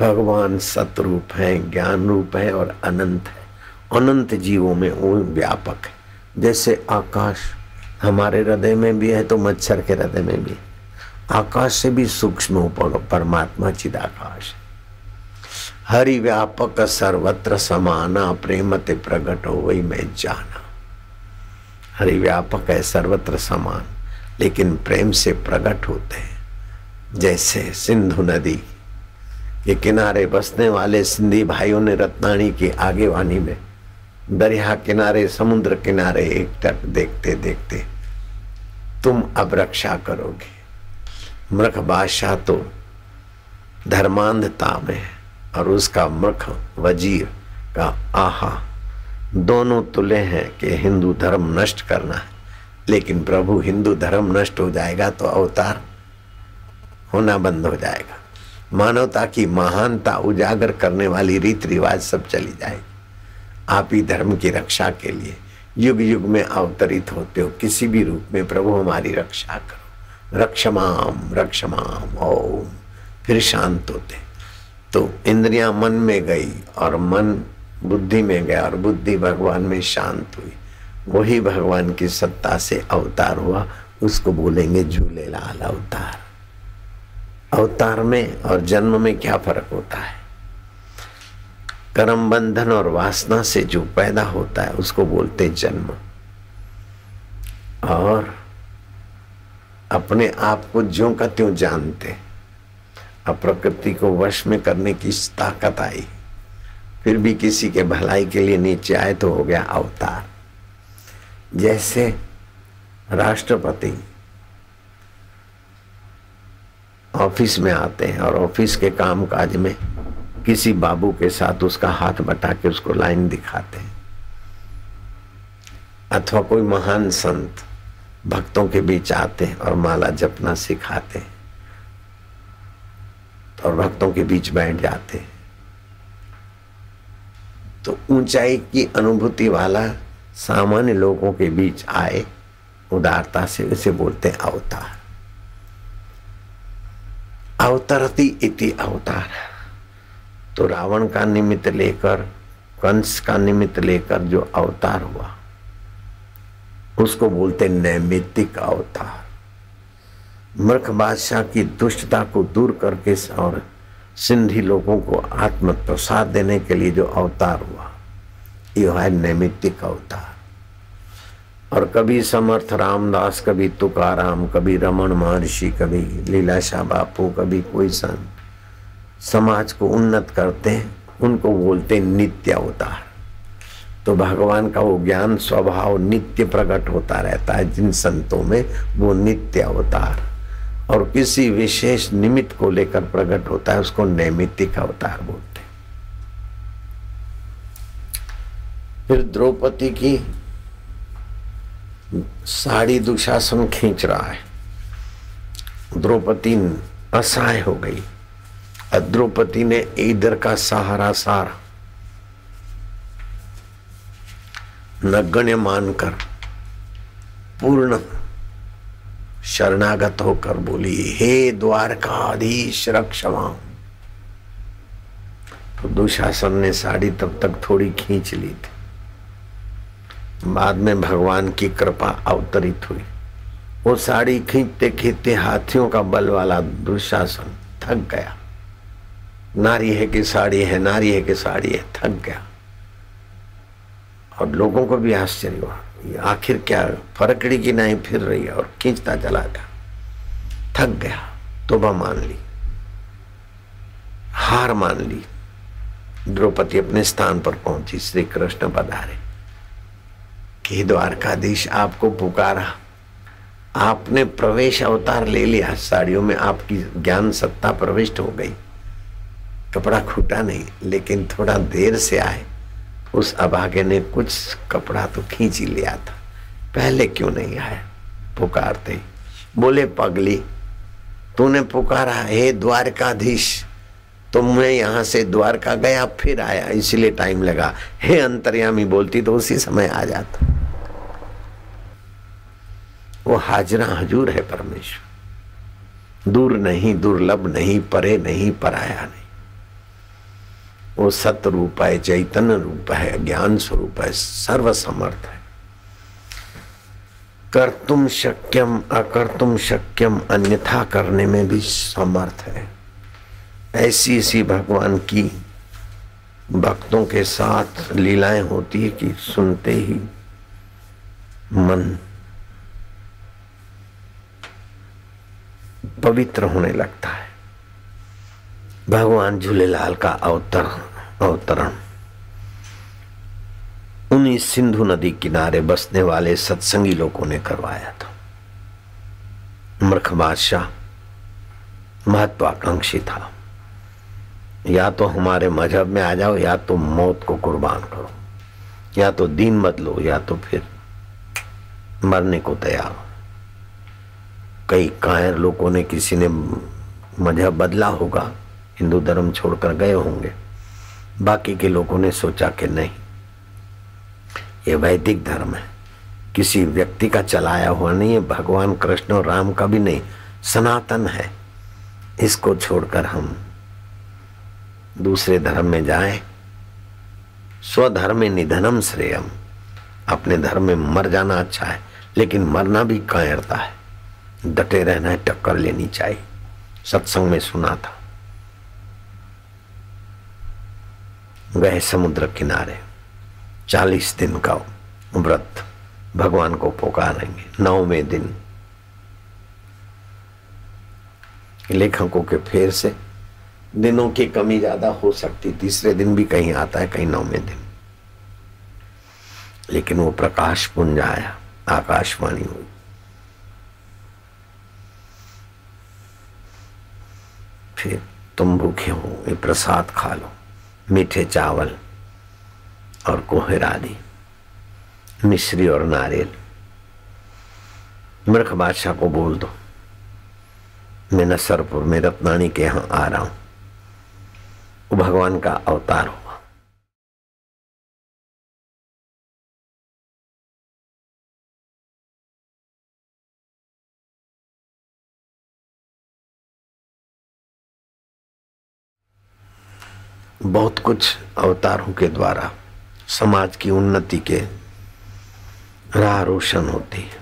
भगवान सतरूप है ज्ञान रूप है और अनंत है। अनंत जीवों में वो व्यापक है। जैसे आकाश हमारे हृदय में भी है तो मच्छर के हृदय में भी आकाश से भी सूक्ष्म परमात्मा चिदाकाश हरि व्यापक, सर्वत्र समाना प्रेमते प्रकट हो, वही मैं जाना। हरि व्यापक है, सर्वत्र समान, लेकिन प्रेम से प्रकट होते हैं। जैसे सिंधु नदी के किनारे बसने वाले सिंधी भाइयों ने रत्नाणी की आगेवानी में दरिया किनारे, समुद्र किनारे एक टक देखते देखते तुम अब रक्षा करोगे। मृख बादशाह तो धर्मांधता में और उसका मृख वज़ीर का आहा। दोनों तुले हैं कि हिंदू धर्म नष्ट करना है, लेकिन प्रभु हिंदू धर्म नष्ट हो जाएगा तो अवतार होना बंद हो जाएगा। मानवता की महानता उजागर करने वाली रीत रिवाज सब चली जाएगी। आप ही धर्म की रक्षा के लिए युग युग में अवतरित होते हो। किसी भी रूप में प्रभु हमारी रक्षा करो। रक्षमाम रक्षमाम, ओम। फिर शांत होते तो इंद्रियाँ मन में गई और मन बुद्धि में गया और बुद्धि भगवान में शांत हुई। वही भगवान की सत्ता से अवतार हुआ। उसको बोलेंगे झूलेलाल अवतार। अवतार में और जन्म में क्या फ़र्क होता है? कर्म बंधन और वासना से जो पैदा होता है, उसको बोलते जन्म। और अपने आप को ज्यो का त्यों जानते। अब प्रकृति को वश में करने की ताकत आई। फिर भी किसी के भलाई के लिए नीचे आए तो हो गया अवतार। जैसे राष्ट्रपति ऑफ़िस में आते हैं और ऑफ़िस के काम काज में किसी बाबू के साथ उसका हाथ बटा के उसको लाइन दिखाते हैं। अथवा कोई महान संत भक्तों के बीच आते हैं और माला जपना सिखाते हैं और भक्तों के बीच बैठ जाते हैं। तो ऊंचाई की अनुभूति वाला सामान्य लोगों के बीच आए, उदारता से उसे बोलते अवतार। अवतरती इति अवतार। तो रावण का निमित्त लेकर, कंस का निमित्त लेकर जो अवतार हुआ, उसको बोलते नैमित्तिक अवतार। मृख बादशाह की दुष्टता को दूर करके और सिंधी लोगों को आत्म प्रसाद देने के लिए जो अवतार हुआ, यह है नैमित्तिक अवतार। और कभी समर्थ रामदास, कभी तुकाराम, कभी रमन महर्षि, कभी लीलाशाह बापू, कभी कोई संत समाज को उन्नत करते हैं, उनको बोलते नित्य अवतार। तो भगवान का वो ज्ञान, स्वभाव नित्य प्रकट होता रहता है, जिन संतों में वो नित्य अवतार। और किसी विशेष निमित्त को लेकर प्रकट होता है, उसको नैमित्तिक अवतार बोलते फिर द्रौपदी की साड़ी दुशासन खींच रहा है। द्रौपदी असहाय हो गई। द्रौपदी ने इधर का सहारा सारा नगण्य मानकर पूर्ण शरणागत होकर बोली, हे द्वारकाधीश रक्षमा तो दुशासन ने साड़ी तब तक थोड़ी खींच ली थी। बाद में भगवान की कृपा अवतरित हुई। वो साड़ी खींचते खींचते हाथियों का बल वाला दुशासन थक गया। नारी है कि साड़ी है, नारी है कि साड़ी है, थक गया। और लोगों को भी आश्चर्य हुआ आखिर क्या फरकड़ी की नहीं फिर रही है और खींचता चला गया। थक गया, तोबा मान ली, हार मान ली। द्रौपदी अपने स्थान पर पहुँची श्री कृष्ण पधारे। कि द्वारकाधीश आपको पुकारा। आपने प्रवेश अवतार ले लिया। साड़ियों में आपकी ज्ञान सत्ता प्रविष्ट हो गई। कपड़ा खूटा नहीं, लेकिन थोड़ा देर से आए। उस अभागे ने कुछ कपड़ा तो खींच ही लिया था। पहले क्यों नहीं आया? पुकारते। बोले, पगली, तूने पुकारा, हे द्वारकाधीश तो मैं यहाँ से द्वारका गया, फिर आया, इसलिए टाइम लगा। हे अंतर्यामी, बोलती तो उसी समय आ जाता। वो हाजरा हजूर है परमेश्वर। दूर नहीं, दुर्लभ नहीं, परे नहीं, पराया नहीं। वो सत रूप है चैतन्य रूप है, ज्ञान स्वरूप है सर्व समर्थ है। कर तुम शक्यम अकर तुम शक्यम, अन्यथा करने में भी समर्थ है। ऐसी ऐसी भगवान की भक्तों के साथ लीलाएँ होती है कि सुनते ही मन पवित्र होने लगता है। भगवान झूलेलाल का अवतरण अवतरण। उन्हीं सिंधु नदी किनारे बसने वाले सत्संगी लोगों ने करवाया था। मृख बादशाह महत्वाकांक्षी था। या तो हमारे मज़हब में आ जाओ, या तो मौत को कुर्बान करो। या तो दीन बदलो, या तो फिर मरने को तैयार हो। कई कायर लोगों ने किसी ने मज़हब बदला होगा। हिंदू धर्म छोड़कर गए होंगे। बाकी के लोगों ने सोचा कि नहीं। ये वैदिक धर्म है। किसी व्यक्ति का चलाया हुआ नहीं है। भगवान कृष्ण और राम का भी नहीं। सनातन है। इसको छोड़कर हम दूसरे धर्म में जाएँ। स्वधर्म निधनम श्रेयम। अपने धर्म में मर जाना अच्छा है, लेकिन मरना भी कायरता है। डटे रहना है, टक्कर लेनी चाहिए। सत्संग में सुना था। गए समुद्र किनारे। चालीस दिन का व्रत। भगवान को पुकारेंगे। नौवें दिन। लेखकों के फेर से दिनों की कमी ज़्यादा हो सकती। तीसरे दिन भी कहीं आता है, कहीं नौवें दिन। लेकिन वो प्रकाश पुंज आया आकाशवाणी हुई। फिर तुम भूखे हो, ये प्रसाद खा लो, मीठे चावल और कोहर आदि मिश्री और नारियल। मृख बादशाह को बोल दो, मैं नसरपुर में रत्नानी के यहाँ आ रहा हूँ। भगवान का अवतार हुआ बहुत कुछ अवतारों के द्वारा समाज की उन्नति के राह रोशन होती है।